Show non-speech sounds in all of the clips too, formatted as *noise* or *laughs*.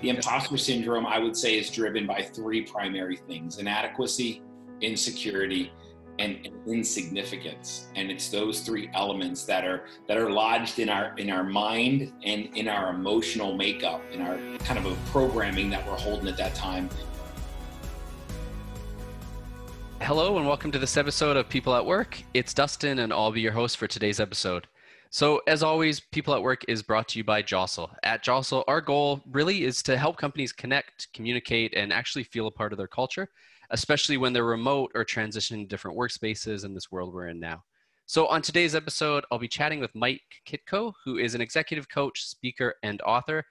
The imposter syndrome, I would say, is driven by three primary things inadequacy, insecurity, and, insignificance. And it's those three elements that are that are lodged in our in our mind and in our emotional makeup in our kind of a programming that we're holding at that time. Hello and welcome to this episode of people at work. It's dustin and i'll be your host for today's episode so, as always, People at Work is brought to you by Jostle. At Jostle, our goal really is to help companies connect, communicate, and actually feel a part of their culture, especially when they're remote or transitioning to different workspaces in this world we're in now. So, on today's episode, I'll be chatting with Mike Kitko, who is an executive coach, speaker, and author.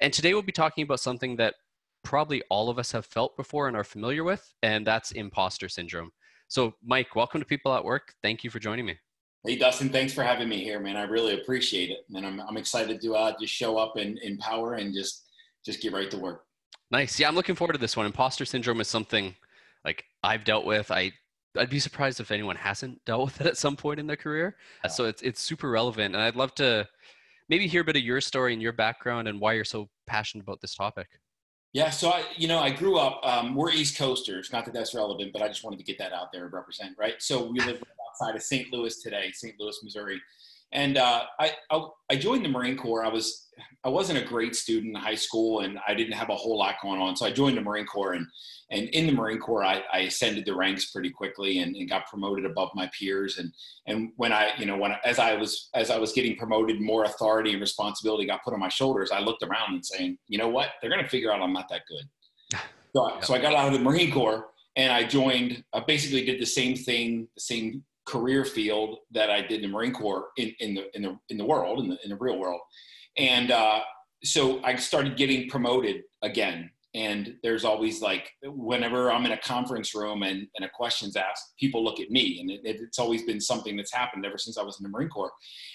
And today we'll be talking about something that probably all of us have felt before and are familiar with, and that's imposter syndrome. So, Mike, welcome to People at Work. Thank you for joining me. Hey, Dustin, thanks for having me here, man. I really appreciate it. And I'm, I'm excited to uh, just show up and empower and just, just get right to work. Nice. Yeah, I'm looking forward to this one. Imposter syndrome is something like I've dealt with. I, I'd be surprised if anyone hasn't dealt with it at some point in their career. Yeah. So it's, it's super relevant. And I'd love to maybe hear a bit of your story and your background and why you're so passionate about this topic. Yeah, so I, you know, I grew up. Um, we're East Coasters. Not that that's relevant, but I just wanted to get that out there and represent. Right. So we *laughs* live outside of St. Louis today, St. Louis, Missouri. And uh, I, I, I joined the Marine Corps. I was I wasn't a great student in high school, and I didn't have a whole lot going on. So I joined the Marine Corps, and and in the Marine Corps, I, I ascended the ranks pretty quickly and, and, got promoted above my peers. And and when I you know when I, as I was as I was getting promoted, more authority and responsibility got put on my shoulders. I looked around and saying, you know what, they're going to figure out I'm not that good. *laughs* So, I, so I got out of the Marine Corps and I joined. I basically did the same thing, the same career field that I did in the Marine Corps in, in the in the in the world in the in the real world, and uh, so I started getting promoted again. And there's always like whenever I'm in a conference room and, and a question's asked, people look at me, and it, it's always been something that's happened ever since I was in the Marine Corps.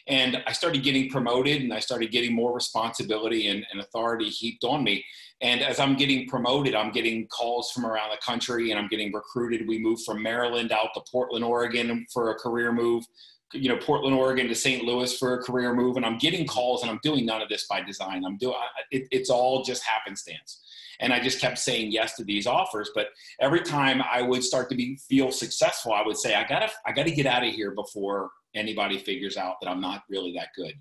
And I started getting promoted, and I started getting more responsibility and, and authority heaped on me. And as I'm getting promoted, I'm getting calls from around the country and I'm getting recruited. We moved from Maryland out to Portland, Oregon for a career move, you know, Portland, Oregon to St. Louis for a career move. And I'm getting calls and I'm doing none of this by design. I'm doing, it, it's all just happenstance. And I just kept saying yes to these offers. But every time I would start to be, feel successful, I would say, I gotta, I gotta get out of here before anybody figures out that I'm not really that good.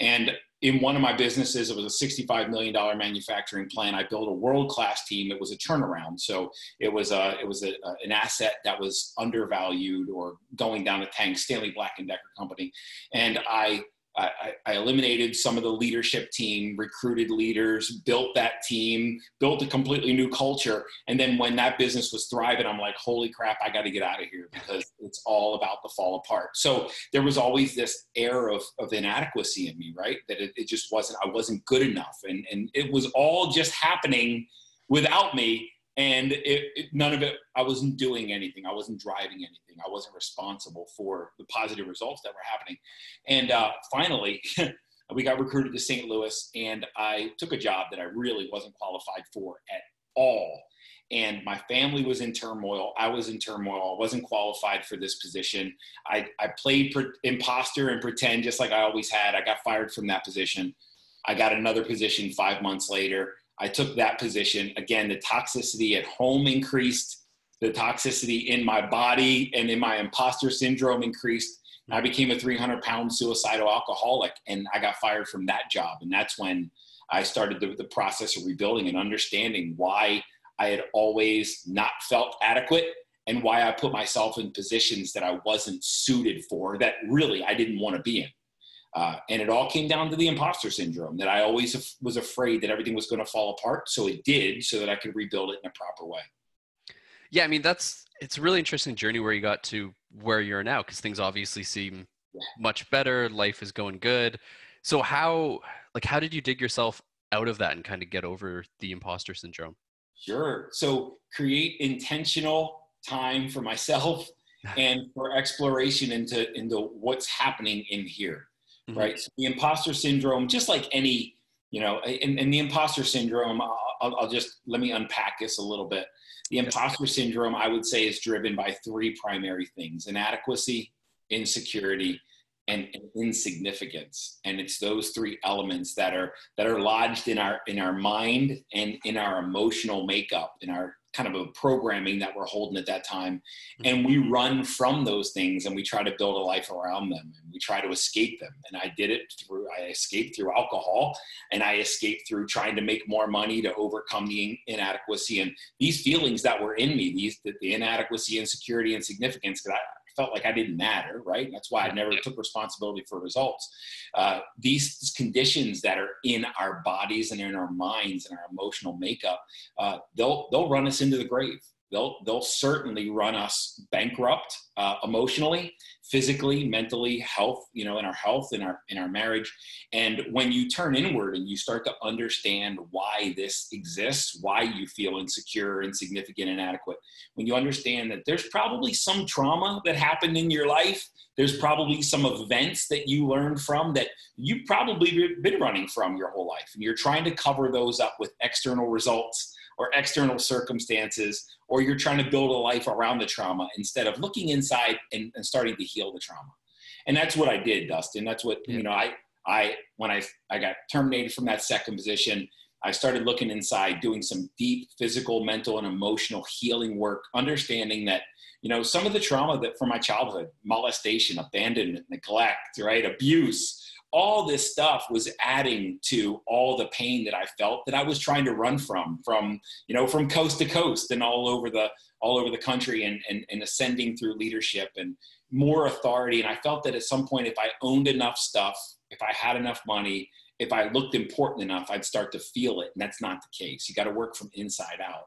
And in one of my businesses, it was a $65 million manufacturing plant. I built a world-class team. It was a turnaround. So it was a, it was a, an asset that was undervalued or going down the tank, Stanley Black & Decker company. And I I, I, eliminated some of the leadership team, recruited leaders, built that team, built a completely new culture. And then when that business was thriving, I'm like, holy crap, I got to get out of here because it's all about the fall apart. So there was always this air of, of inadequacy in me, right? That it, it just wasn't, I wasn't good enough. And, and it was all just happening without me and it, it, none of it i wasn't doing anything. I wasn't driving anything. I wasn't responsible for the positive results that were happening. And uh, finally *laughs* we got recruited to st louis and i took a job that i really wasn't qualified for at all. And my family was in turmoil. I was in turmoil. I wasn't qualified for this position. I, I played imposter and pretend just like i always had. I got fired from that position. I got another position five months later I took that position. Again, the toxicity at home increased, the toxicity in my body and in my imposter syndrome increased. I became a 300 pound suicidal alcoholic and I got fired from that job. And that's when I started the, the process of rebuilding and understanding why I had always not felt adequate and why I put myself in positions that I wasn't suited for that really I didn't want to be in. Uh, and it all came down to the imposter syndrome that I always was afraid that everything was going to fall apart. So it did, so that I could rebuild it in a proper way. Yeah, I mean that's it's a really interesting journey where you got to where you're now because things obviously seem yeah. much better. Life is going good. So how like how did you dig yourself out of that and kind of get over the imposter syndrome? Sure. So create intentional time for myself *laughs* and for exploration into into what's happening in here mm-hmm. right? So the imposter syndrome, just like any, you know, and, and the imposter syndrome, I'll, I'll, just let me unpack this a little bit. The imposter syndrome, I would say, is driven by three primary things inadequacy, insecurity, and, and, insignificance and it's those three elements that are that are lodged in our in our mind and in our emotional makeup in our kind of a programming that we're holding at that time mm-hmm. and we run from those things and we try to build a life around them and we try to escape them and i did it through i escaped through alcohol and i escaped through trying to make more money to overcome the inadequacy and these feelings that were in me these the, the inadequacy insecurity and significance because i felt like I didn't matter, right? That's why I never took responsibility for results. Uh, these conditions that are in our bodies and in our minds and our emotional makeup, uh, they'll they'll run us into the grave. They'll they'll certainly run us bankrupt uh, emotionally, physically, mentally, health, you know, in our health, in our in our marriage. And when you turn inward and you start to understand why this exists, why you feel insecure, insignificant, inadequate, when you understand that there's probably some trauma that happened in your life, there's probably some events that you learned from that you've probably been running from your whole life, and you're trying to cover those up with external results or external circumstances, or you're trying to build a life around the trauma instead of looking inside and, and starting to heal the trauma. And that's what I did, Dustin. That's what, you know, I, I, when I, I got terminated from that second position, I started looking inside, doing some deep physical, mental, and emotional healing work, understanding that, you know, some of the trauma that from my childhood, molestation, abandonment, neglect, right, abuse, all this stuff was adding to all the pain that I felt that I was trying to run from, from you know, from coast to coast and all over the all over the country, and and, and ascending through leadership and more authority. And I felt that at some point, if I owned enough stuff, if I had enough money, if I looked important enough, I'd start to feel it. And that's not the case. You got to work from inside out.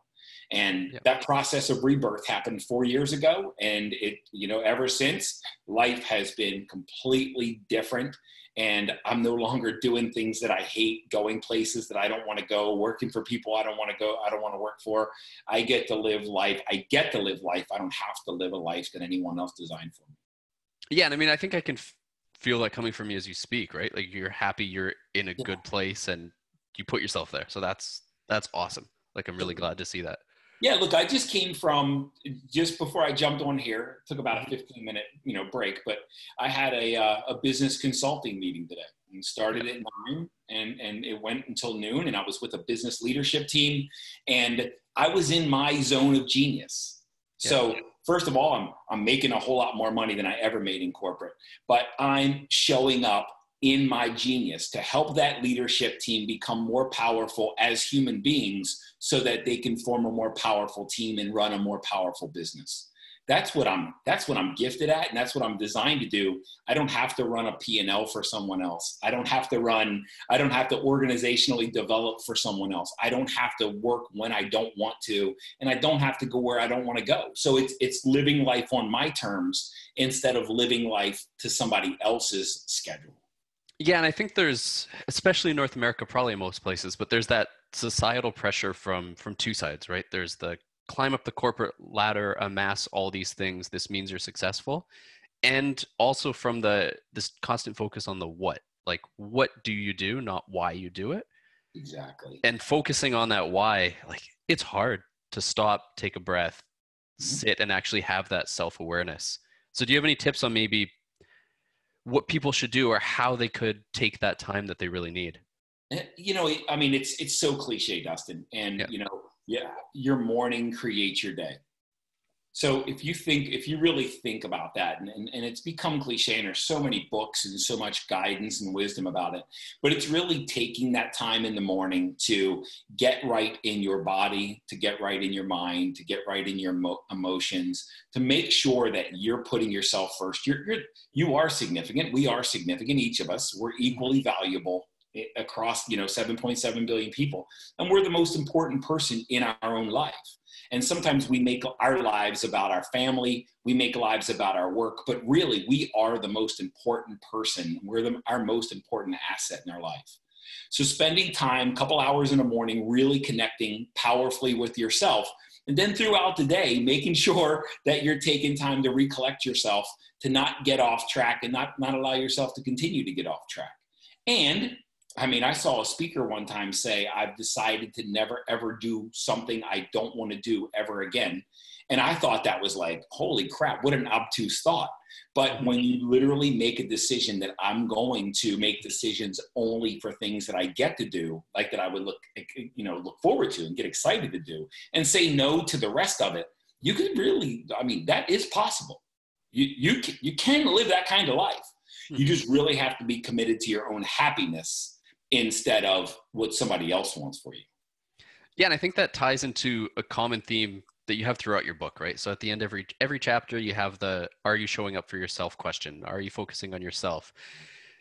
And yep. that process of rebirth happened four years ago. And it, you know, ever since, life has been completely different and I'm no longer doing things that I hate, going places that I don't want to go, working for people I don't want to go, I don't want to work for. I get to live life. I get to live life. I don't have to live a life that anyone else designed for me. Yeah, and I mean, I think I can f- feel that coming from you as you speak, right? Like you're happy, you're in a yeah. good place, and you put yourself there. So that's that's awesome. Like I'm really glad to see that. Yeah, look, I just came from just before I jumped on here. Took about a 15 minute, you know, break, but I had a uh, a business consulting meeting today. And started at nine, and and it went until noon. And I was with a business leadership team, and I was in my zone of genius. So first of all, I'm I'm making a whole lot more money than I ever made in corporate, but I'm showing up in my genius to help that leadership team become more powerful as human beings so that they can form a more powerful team and run a more powerful business. That's what i'm that's what i'm gifted at and that's what i'm designed to do. I don't have to run a p&l for someone else. I don't have to run i don't have to organizationally develop for someone else. I don't have to work when i don't want to and i don't have to go where i don't want to go. So it's it's living life on my terms instead of living life to somebody else's schedule yeah, and I think there's, especially in North America, probably in most places, but there's that societal pressure from from two sides, right? There's the climb up the corporate ladder, amass all these things. This means you're successful, and also from the this constant focus on the what, like what do you do, not why you do it. Exactly. And focusing on that why, like it's hard to stop, take a breath, mm-hmm. sit, and actually have that self awareness. So, do you have any tips on maybe what people should do or how they could take that time that they really need eh, you know i mean it's it's so cliche dustin and yeah. you know yeah your morning creates your day so if you think, if you really think about that, and, and, and, it's become cliche, and there's so many books and so much guidance and wisdom about it, but it's really taking that time in the morning to get right in your body, to get right in your mind, to get right in your mo- emotions, to make sure that you're putting yourself first. You're, you're you are significant. We are significant. Each of us. We're equally valuable across you know 7.7 billion people, and we're the most important person in our own life and sometimes we make our lives about our family, we make lives about our work, but really we are the most important person. We're the, our most important asset in our life. So spending time, a couple hours in the morning, really connecting powerfully with yourself. And then throughout the day, making *laughs* sure that you're taking time to recollect yourself, to not get off track and not, not allow yourself to continue to get off track. And I mean, I saw a speaker one time say, I've decided to never ever do something I don't want to do ever again. And I thought that was like, holy crap, what an obtuse thought. But when you literally make a decision that I'm going to make decisions only for things that I get to do, like that I would look, you know, look forward to and get excited to do, and say no to the rest of it, you can really, I mean, that is possible. You, you, can, you can live that kind of life. You mm-hmm. just really have to be committed to your own happiness instead of what somebody else wants for you. Yeah, and I think that ties into a common theme that you have throughout your book, right? So at the end of every every chapter, you have the "Are you showing up for yourself?" question. Are you focusing on yourself?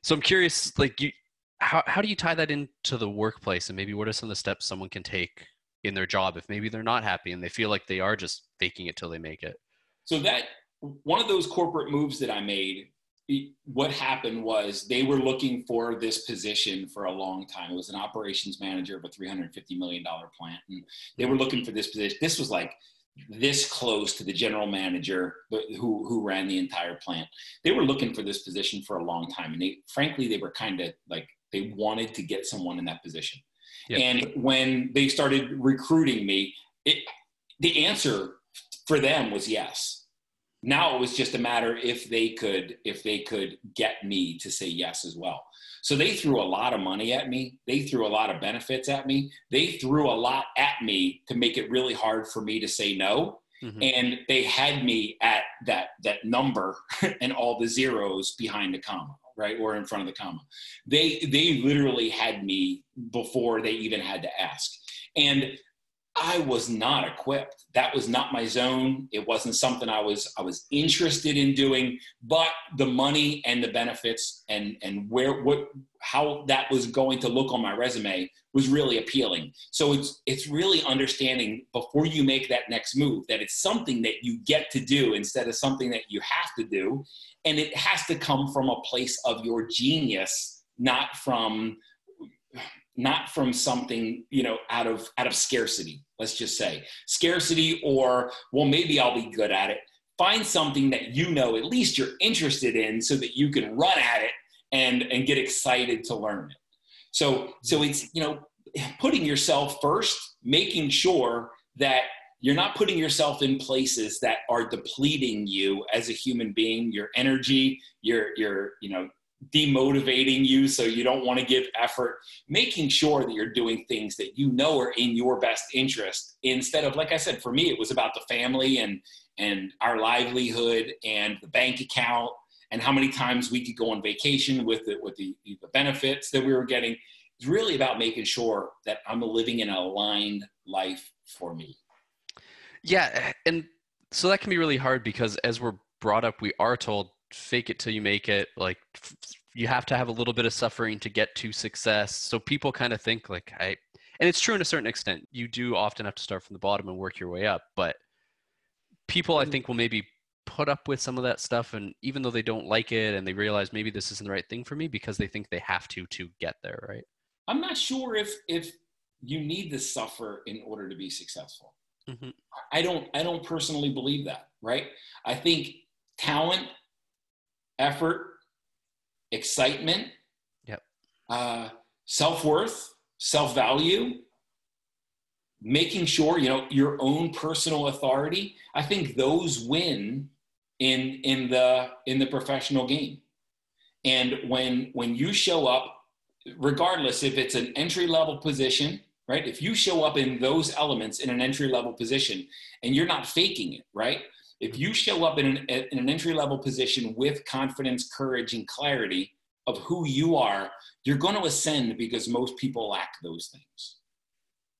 So I'm curious, like you, how how do you tie that into the workplace, and maybe what are some of the steps someone can take in their job if maybe they're not happy and they feel like they are just faking it till they make it? So that one of those corporate moves that I made what happened was they were looking for this position for a long time. It was an operations manager of a $350 million plant. And they were looking for this position. This was like this close to the general manager who, who ran the entire plant. They were looking for this position for a long time. And they, frankly, they were kind of like, they wanted to get someone in that position. Yep. And when they started recruiting me, it, the answer for them was yes now it was just a matter if they could if they could get me to say yes as well. So they threw a lot of money at me. They threw a lot of benefits at me. They threw a lot at me to make it really hard for me to say no. Mm-hmm. and they had me at that that number *laughs* and all the zeros behind the comma right? Or in front of the comma. They they literally had me before they even had to ask. And I was not equipped. That was not my zone. It wasn't something I was I was interested in doing. But the money and the benefits and and where what how that was going to look on my resume was really appealing. So it's it's really understanding before you make that next move that it's something that you get to do instead of something that you have to do, and it has to come from a place of your genius, not from not from something you know out of out of scarcity let's just say. Scarcity or well maybe i'll be good at it. Find something that you know at least you're interested in so that you can run at it and and get excited to learn it. So so it's you know putting yourself first making sure that you're not putting yourself in places that are depleting you as a human being your energy your your you know demotivating you so you don't want to give effort making sure that you're doing things that you know are in your best interest instead of like i said for me it was about the family and and our livelihood and the bank account and how many times we could go on vacation with it with the, the benefits that we were getting. It's really about making sure that i'm living an aligned life for me. Yeah and so that can be really hard because as we're brought up we are told fake it till you make it like you have to have a little bit of suffering to get to success. So people kind of think like i and it's true in a certain extent. You do often have to start from the bottom and work your way up but people i mm-hmm. think will maybe put up with some of that stuff and even though they don't like it and they realize maybe this isn't the right thing for me because they think they have to to get there right? I'm not sure if if you need to suffer in order to be successful. Mm-hmm. i don't i don't personally believe that right? I think talent effort, excitement, yep. uh, self worth, self value, making sure you know your own personal authority. I think those win in in the in the professional game. And when when you show up, regardless if it's an entry level position, right? If you show up in those elements in an entry level position and you're not faking it, right? If you show up in an, in an entry level position with confidence, courage, and clarity of who you are, you're going to ascend because most people lack those things.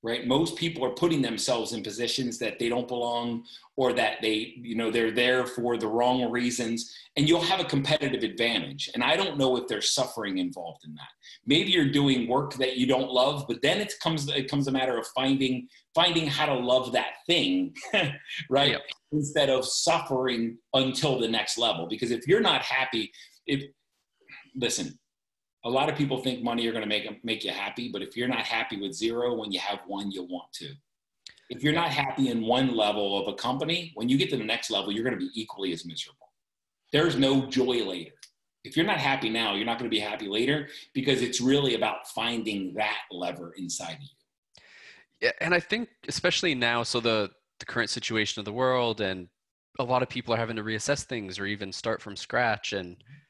Right? Most people are putting themselves in positions that they don't belong or that they, you know, they're there for the wrong reasons and you'll have a competitive advantage. And I don't know if there's suffering involved in that. Maybe you're doing work that you don't love, but then it comes it comes a matter of finding finding how to love that thing, *laughs* right? Yep. Instead of suffering until the next level. Because if you're not happy, if listen, a lot of people think money are going to make make you happy, but if you're not happy with zero when you have one, you'll want to. If you're not happy in one level of a company, when you get to the next level, you're going to be equally as miserable. There's no joy later. If you're not happy now, you're not going to be happy later because it's really about finding that lever inside of you. Yeah, and I think especially now, so the the current situation of the world and a lot of people are having to reassess things or even start from scratch and mm-hmm.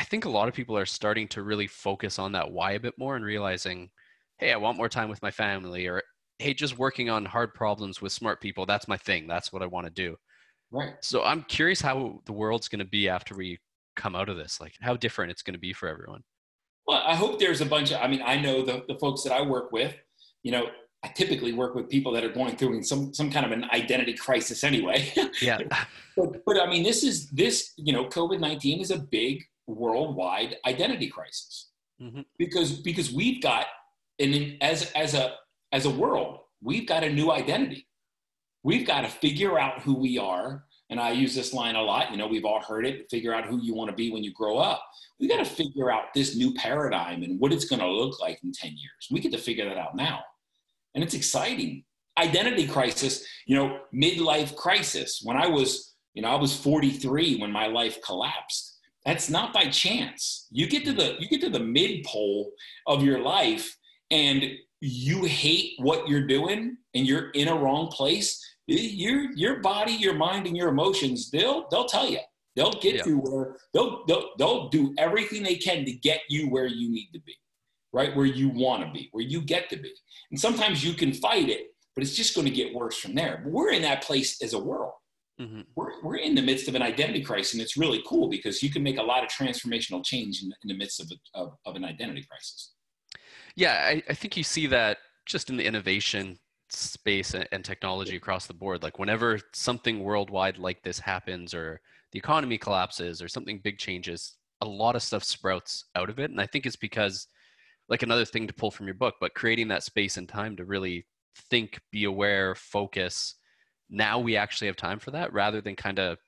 I think a lot of people are starting to really focus on that why a bit more and realizing, hey, I want more time with my family, or hey, just working on hard problems with smart people. That's my thing. That's what I want to do. Right. So I'm curious how the world's going to be after we come out of this, like how different it's going to be for everyone. Well, I hope there's a bunch of, I mean, I know the, the folks that I work with, you know, I typically work with people that are going through some, some kind of an identity crisis anyway. Yeah. *laughs* but, but I mean, this is, this, you know, COVID-19 is a big worldwide identity crisis mm-hmm. because, because we've got, and as, as a, as a world, we've got a new identity we've got to figure out who we are. And I use this line a lot. You know, we've all heard it figure out who you want to be when you grow up. We got to figure out this new paradigm and what it's going to look like in 10 years. We get to figure that out now. And it's exciting. Identity crisis, you know, midlife crisis. When I was, you know, I was 43 when my life collapsed. That's not by chance. You get to the you get to the mid pole of your life and you hate what you're doing and you're in a wrong place your your body, your mind, and your emotions, they'll they'll tell you. They'll get yeah. you where they'll, they'll they'll do everything they can to get you where you need to be, right? Where you want to be, where you get to be. And sometimes you can fight it, but it's just going to get worse from there. But we're in that place as a world. Mm-hmm. We're, we're in the midst of an identity crisis, and it's really cool because you can make a lot of transformational change in, in the midst of, a, of, of, an identity crisis. Yeah, I, I think you see that just in the innovation space and technology across the board. Like whenever something worldwide like this happens, or the economy collapses, or something big changes, a lot of stuff sprouts out of it. And I think it's because, like another thing to pull from your book, but creating that space and time to really think, be aware, focus. Now we actually have time for that rather than kind of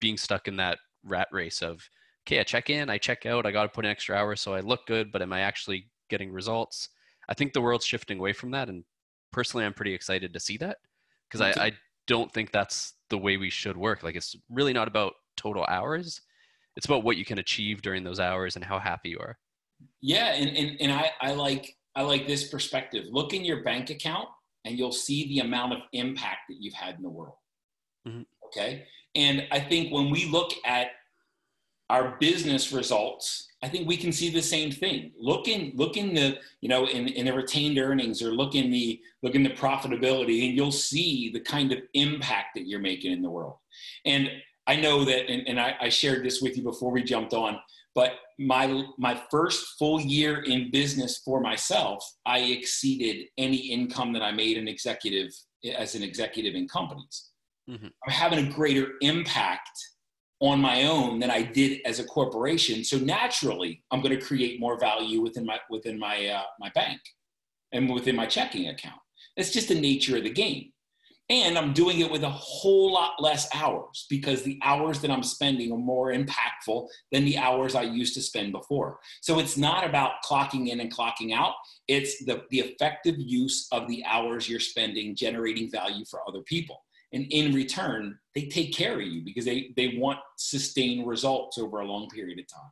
being stuck in that rat race of, okay, I check in, I check out, I got to put an extra hour so I look good, but am I actually getting results? I think the world's shifting away from that and personally, I'm pretty excited to see that because I, I don't think that's the way we should work. Like it's really not about total hours. It's about what you can achieve during those hours and how happy you are. Yeah. And, and, and I, I like, I like this perspective. Look in your bank account and you'll see the amount of impact that you've had in the world. Mm-hmm. Okay. And I think when we look at our business results, I think we can see the same thing. Look in look in the you know in, in the retained earnings or look in the look in the profitability, and you'll see the kind of impact that you're making in the world. And I know that, and, and I, I shared this with you before we jumped on. But my my first full year in business for myself, I exceeded any income that I made an executive as an executive in companies. Mm-hmm. I'm having a greater impact on my own than I did as a corporation. So naturally, I'm going to create more value within my within my uh, my bank and within my checking account. It's just the nature of the game. And I'm doing it with a whole lot less hours because the hours that I'm spending are more impactful than the hours I used to spend before. So it's not about clocking in and clocking out. It's the, the effective use of the hours you're spending generating value for other people and in return they take care of you because they they want sustained results over a long period of time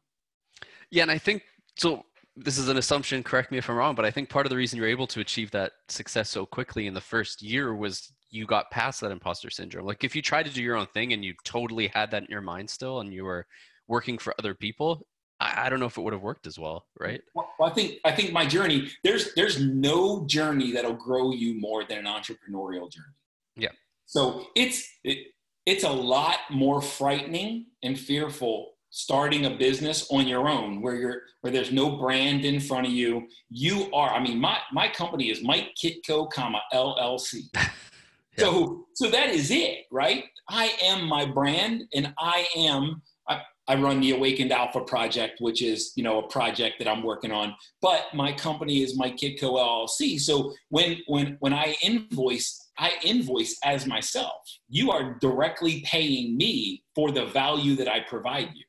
yeah and i think so this is an assumption correct me if i'm wrong but i think part of the reason you're able to achieve that success so quickly in the first year was you got past that imposter syndrome like if you tried to do your own thing and you totally had that in your mind still and you were working for other people I, I don't know if it would have worked as well, right? Well, I think I think my journey there's there's no journey that'll grow you more than an entrepreneurial journey. Yeah. So it's it, it's a lot more frightening and fearful starting a business on your own where you're where there's no brand in front of you you are i mean my my company is mike kitko comma llc *laughs* yeah. so so that is it right i am my brand and i am I, I run the awakened alpha project which is you know a project that i'm working on but my company is mike kitko llc so when when when i invoice I invoice as myself. You are directly paying me for the value that I provide you.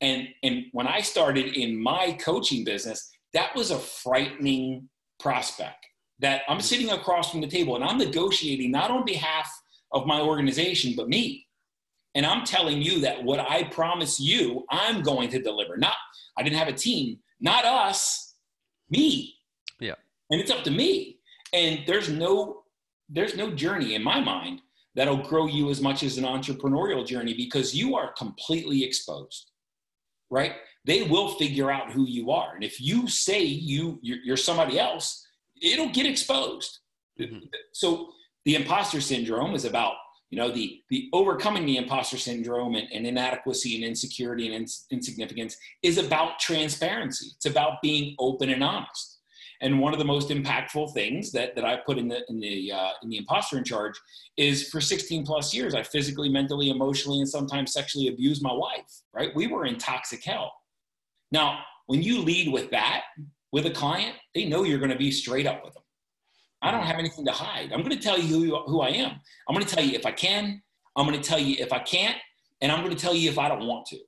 And, and when I started in my coaching business, that was a frightening prospect that I'm sitting across from the table and I'm negotiating not on behalf of my organization, but me. And I'm telling you that what I promise you, I'm going to deliver. Not, I didn't have a team, not us, me. Yeah. And it's up to me. And there's no, there's no journey in my mind that'll grow you as much as an entrepreneurial journey because you are completely exposed, right? They will figure out who you are. And if you say you, you're, you're somebody else, it'll get exposed. Mm-hmm. So the imposter syndrome is about you know the the overcoming the imposter syndrome and, and inadequacy and insecurity and ins- insignificance is about transparency it's about being open and honest and one of the most impactful things that, that I put in the in the uh, in the imposter in charge is for 16 plus years I physically, mentally, emotionally, and sometimes sexually abused my wife. Right? We were in toxic hell. Now, when you lead with that with a client, they know you're going to be straight up with them. I don't have anything to hide. I'm going to tell you who, I am. I'm going to tell you if I can. I'm going to tell you if I can't, and I'm going to tell you if I don't want to.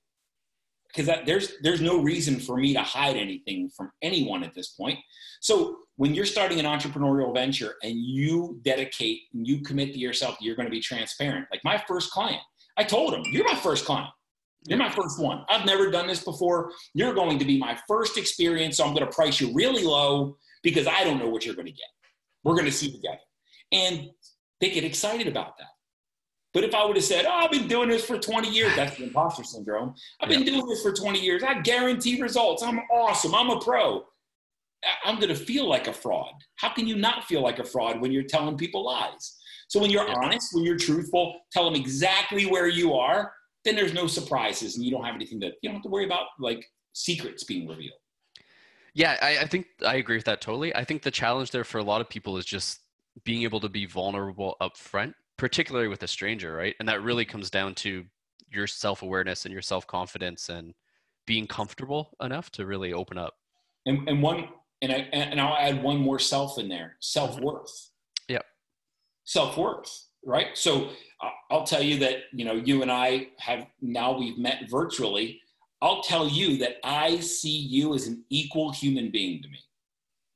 Because there's there's no reason for me to hide anything from anyone at this point. So when you're starting an entrepreneurial venture and you dedicate and you commit to yourself, you're going to be transparent. Like my first client, I told him, "You're my first client. You're my first one. I've never done this before. You're going to be my first experience. So I'm going to price you really low because I don't know what you're going to get." We're going to see together. And they get excited about that. But if I would have said, oh, I've been doing this for 20 years, that's the imposter syndrome. I've been doing this for 20 years. I guarantee results. I'm awesome. I'm a pro. I'm going to feel like a fraud. How can you not feel like a fraud when you're telling people lies? So when you're honest, when you're truthful, tell them exactly where you are, then there's no surprises and you don't have anything that you don't have to worry about like secrets being revealed. Yeah, I, I think I agree with that totally. I think the challenge there for a lot of people is just being able to be vulnerable up front, particularly with a stranger, right? And that really comes down to your self awareness and your self confidence and being comfortable enough to really open up. And, and one, and I and I'll add one more self in there: mm-hmm. self worth. Yeah. Self worth, right? So uh, I'll tell you that you know you and I have now we've met virtually I'll tell you that I see you as an equal human being to me.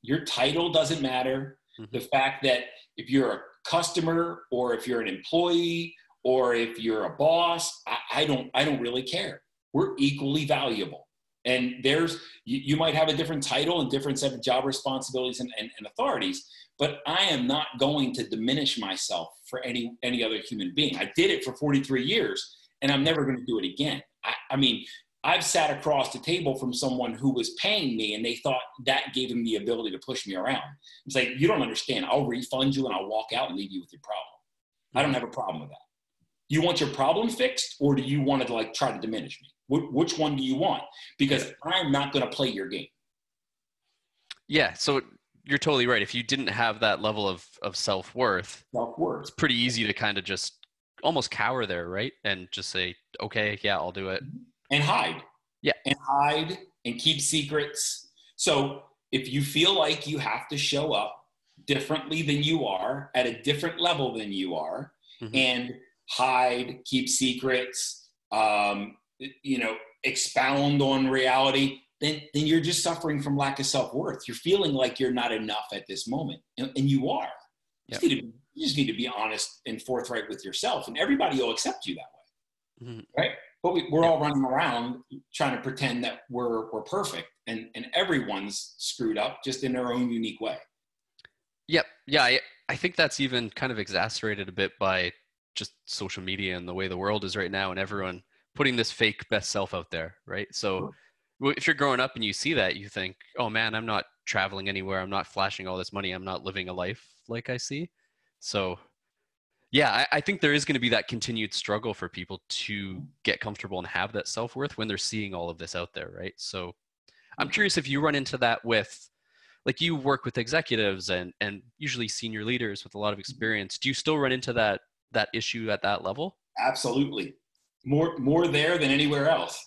Your title doesn't matter. Mm-hmm. The fact that if you're a customer or if you're an employee or if you're a boss, I, I don't I don't really care. We're equally valuable. And there's you, you, might have a different title and different set of job responsibilities and, and, and authorities, but I am not going to diminish myself for any any other human being. I did it for 43 years and I'm never going to do it again. I, I mean, I've sat across the table from someone who was paying me and they thought that gave them the ability to push me around. It's like, you don't understand. I'll refund you and I'll walk out and leave you with your problem. I don't have a problem with that. You want your problem fixed or do you want to like try to diminish me? Which one do you want? Because I'm not going to play your game. Yeah. So you're totally right. If you didn't have that level of, of self-worth, self-worth, it's pretty easy to kind of just almost cower there, right? And just say, okay, yeah, I'll do it. Mm-hmm and hide. Yeah. And hide and keep secrets. So if you feel like you have to show up differently than you are, at a different level than you are, mm-hmm. and hide, keep secrets, um, you know, expound on reality, then, then you're just suffering from lack of self worth. You're feeling like you're not enough at this moment, and, and you are. Yep. You, just to, you, just need to be honest and forthright with yourself, and everybody will accept you that way. Mm-hmm. Right? but we, are all running around trying to pretend that we're we're perfect and and everyone's screwed up just in their own unique way yep yeah I, I think that's even kind of exacerbated a bit by just social media and the way the world is right now and everyone putting this fake best self out there right? So if you're growing up and you see that you think oh man i'm not traveling anywhere. I'm not flashing all this money. I'm not living a life like i see. So yeah, I, I, think there is going to be that continued struggle for people to get comfortable and have that self worth when they're seeing all of this out there, right? So I'm curious if you run into that with, like, you work with executives and and usually senior leaders with a lot of mm-hmm. experience. Do you still run into that that issue at that level? Absolutely, more more there than anywhere else.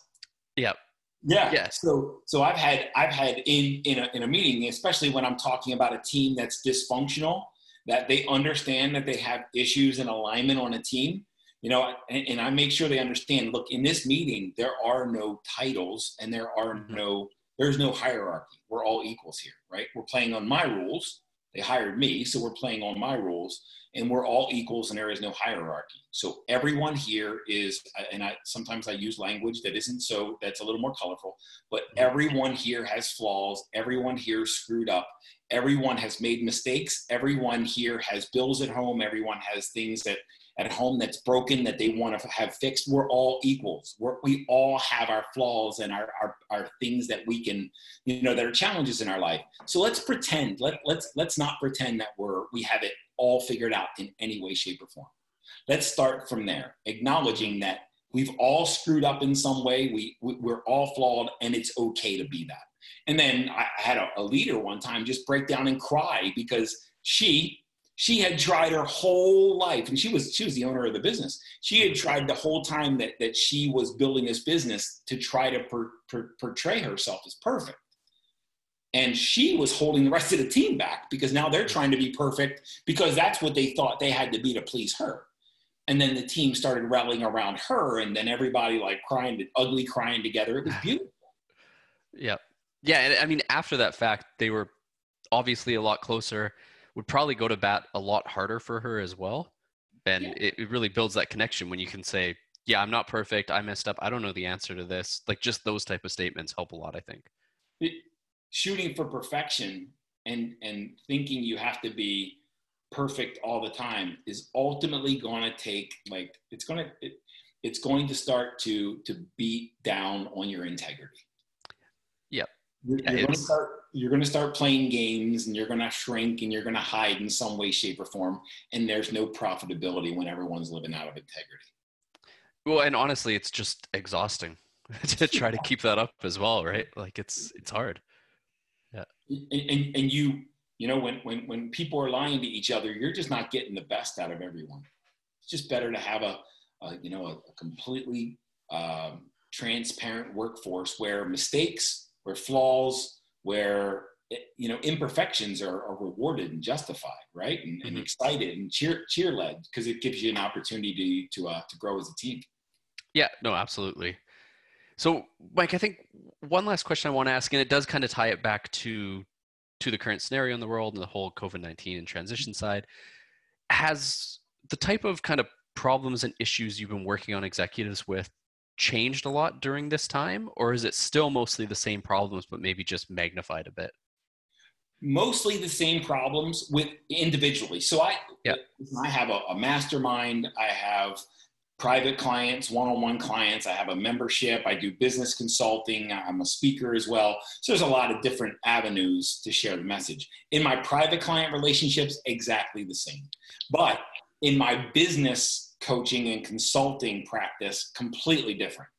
Yeah. Yeah. Yeah. So so I've had I've had in in a in a meeting, especially when I'm talking about a team that's dysfunctional that they understand that they have issues in alignment on a team you know and, and, i make sure they understand look in this meeting there are no titles and there are mm-hmm. no there's no hierarchy we're all equals here right we're playing on my rules They hired me, so we're playing on my rules, and we're all equals, and there is no hierarchy. So everyone here is, and I sometimes I use language that isn't so that's a little more colorful, but mm-hmm. everyone here has flaws. Everyone here screwed up. Everyone has made mistakes. Everyone here has bills at home. Everyone has things that at home that's broken that they want to have fixed. We're all equals. We're, we all have our flaws and our, our, our things that we can, you know, that are challenges in our life. So let's pretend, let, let's, let's not pretend that we're, we have it all figured out in any way, shape or form. Let's start from there, acknowledging that we've all screwed up in some way. We, we are all flawed and it's okay to be that. And then I had a, a leader one time just break down and cry because she she had tried her whole life and she was she was the owner of the business. She had mm-hmm. tried the whole time that that she was building this business to try to per, per, portray herself as perfect. And she was holding the rest of the team back because now they're trying to be perfect because that's what they thought they had to be to please her. And then the team started rallying around her and then everybody like crying ugly crying together. It was *sighs* beautiful. Yeah yeah and i mean after that fact they were obviously a lot closer would probably go to bat a lot harder for her as well. And yeah. it, it really builds that connection when you can say, yeah, I'm not perfect. I messed up. I don't know the answer to this. Like just those type of statements help a lot, I think. It, shooting for perfection and and thinking you have to be perfect all the time is ultimately going to take like it's going to it's going to start to to beat down on your integrity. You're, you're going to start you're going to start playing games and you're going to shrink and you're going to hide in some way shape or form and there's no profitability when everyone's living out of integrity. Well and honestly it's just exhausting *laughs* to *laughs* try to keep that up as well right? Like it's it's hard. Yeah. And, and, and you you know when, when when people are lying to each other you're just not getting the best out of everyone. It's just better to have a, a you know a, a completely um, transparent workforce where mistakes where flaws where you know imperfections are, are rewarded and justified right? And, and mm-hmm. excited and cheer cheer led because it gives you an opportunity to uh, to grow as a team. Yeah no absolutely. So mike i think one last question i want to ask and it does kind of tie it back to to the current scenario in the world and the whole covid-19 and transition side. Has the type of kind of problems and issues you've been working on executives with changed a lot during this time, or is it still mostly the same problems, but maybe just magnified a bit? Mostly the same problems with individually. So I, yeah. I have a, a mastermind. I have private clients, one-on-one clients. I have a membership. I do business consulting. I'm a speaker as well. So there's a lot of different avenues to share the message. In my private client relationships, exactly the same. But in my business coaching and consulting practice completely different.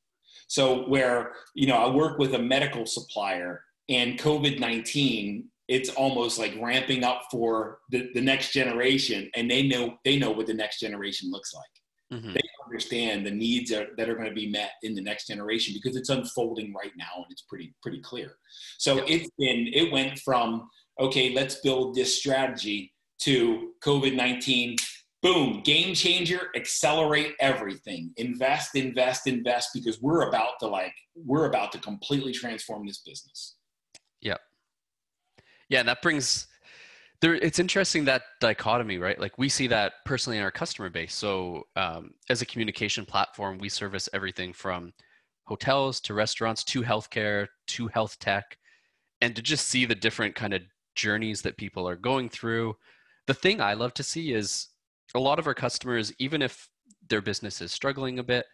So where, you know, I work with a medical supplier and COVID-19, it's almost like ramping up for the, the next generation and they know they know what the next generation looks like. Mm-hmm. They understand the needs are, that are going to be met in the next generation because it's unfolding right now and it's pretty pretty clear. So it's been it went from okay, let's build this strategy to COVID 19 boom, game changer, accelerate everything. Invest, invest, invest because we're about to like we're about to completely transform this business. Yeah. Yeah, that brings there it's interesting that dichotomy, right? Like we see that personally in our customer base. So, um, as a communication platform, we service everything from hotels to restaurants to healthcare to health tech and to just see the different kind of journeys that people are going through. The thing I love to see is a lot of our customers, even if their business is struggling a bit,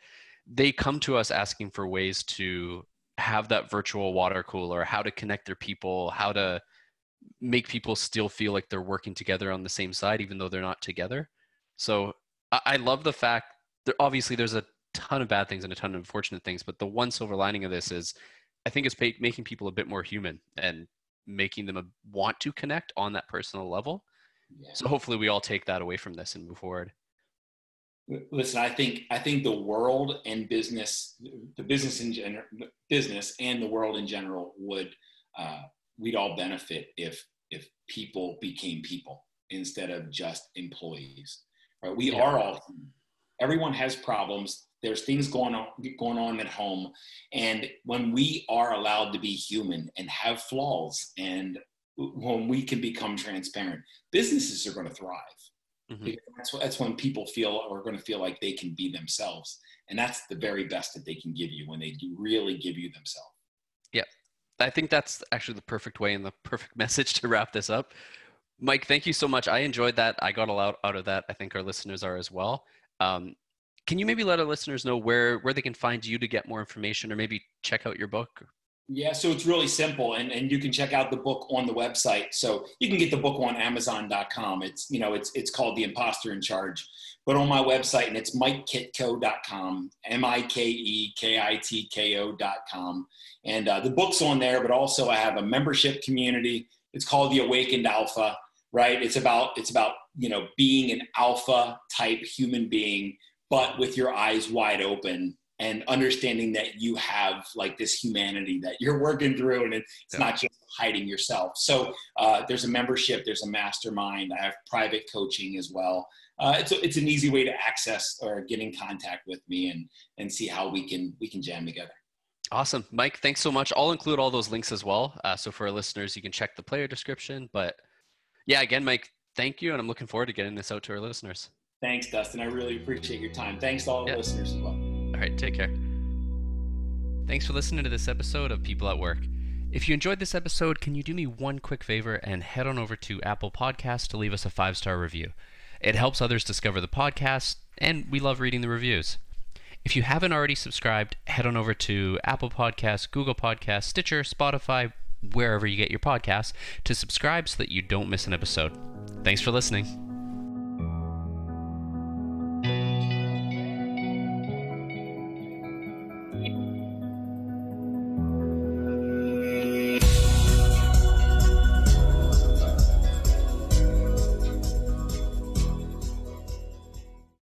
they come to us asking for ways to have that virtual water cooler, how to connect their people, how to make people still feel like they're working together on the same side, even though they're not together. So I love the fact that obviously there's a ton of bad things and a ton of unfortunate things, but the one silver lining of this is I think it's making people a bit more human and making them want to connect on that personal level yeah. So hopefully we all take that away from this and move forward. Listen, I think I think the world and business, the business in general, business and the world in general would uh, we'd all benefit if if people became people instead of just employees. Right? We yeah. are all everyone has problems. There's things going on going on at home, and when we are allowed to be human and have flaws and when we can become transparent, businesses are going to thrive. Mm-hmm. That's, that's when people feel are going to feel like they can be themselves. And that's the very best that they can give you when they do really give you themselves. Yeah. I think that's actually the perfect way and the perfect *laughs* message to wrap this up. Mike, thank you so much. I enjoyed that. I got a lot out of that. I think our listeners are as well. Um, can you maybe let our listeners know where where they can find you to get more information or maybe check out your book yeah, so it's really simple, and, and you can check out the book on the website. So you can get the book on Amazon.com. It's you know it's it's called The Imposter in Charge, but on my website, and it's MikeKitko.com, M I K E K I T K O.com, and uh, the book's on there. But also, I have a membership community. It's called the Awakened Alpha. Right? It's about it's about you know being an alpha type human being, but with your eyes wide open and understanding that you have like this humanity that you're working through and it's yeah. not just hiding yourself. So uh, there's a membership there's a mastermind i have private coaching as well. Uh, it's, a, it's an easy way to access or get in contact with me and and see how we can we can jam together. Awesome. Mike thanks so much. I'll include all those links as well. Uh, so for our listeners you can check the player description. But yeah again mike thank you and i'm looking forward to getting this out to our listeners. Thanks dustin. I really appreciate your time. Thanks to all the yeah. listeners as well all right, take care. Thanks for listening to this episode of People at Work. If you enjoyed this episode, can you do me one quick favor and head on over to Apple Podcasts to leave us a five star review? It helps others discover the podcast, and we love reading the reviews. If you haven't already subscribed, head on over to Apple Podcasts, Google Podcasts, Stitcher, Spotify, wherever you get your podcasts, to subscribe so that you don't miss an episode. Thanks for listening.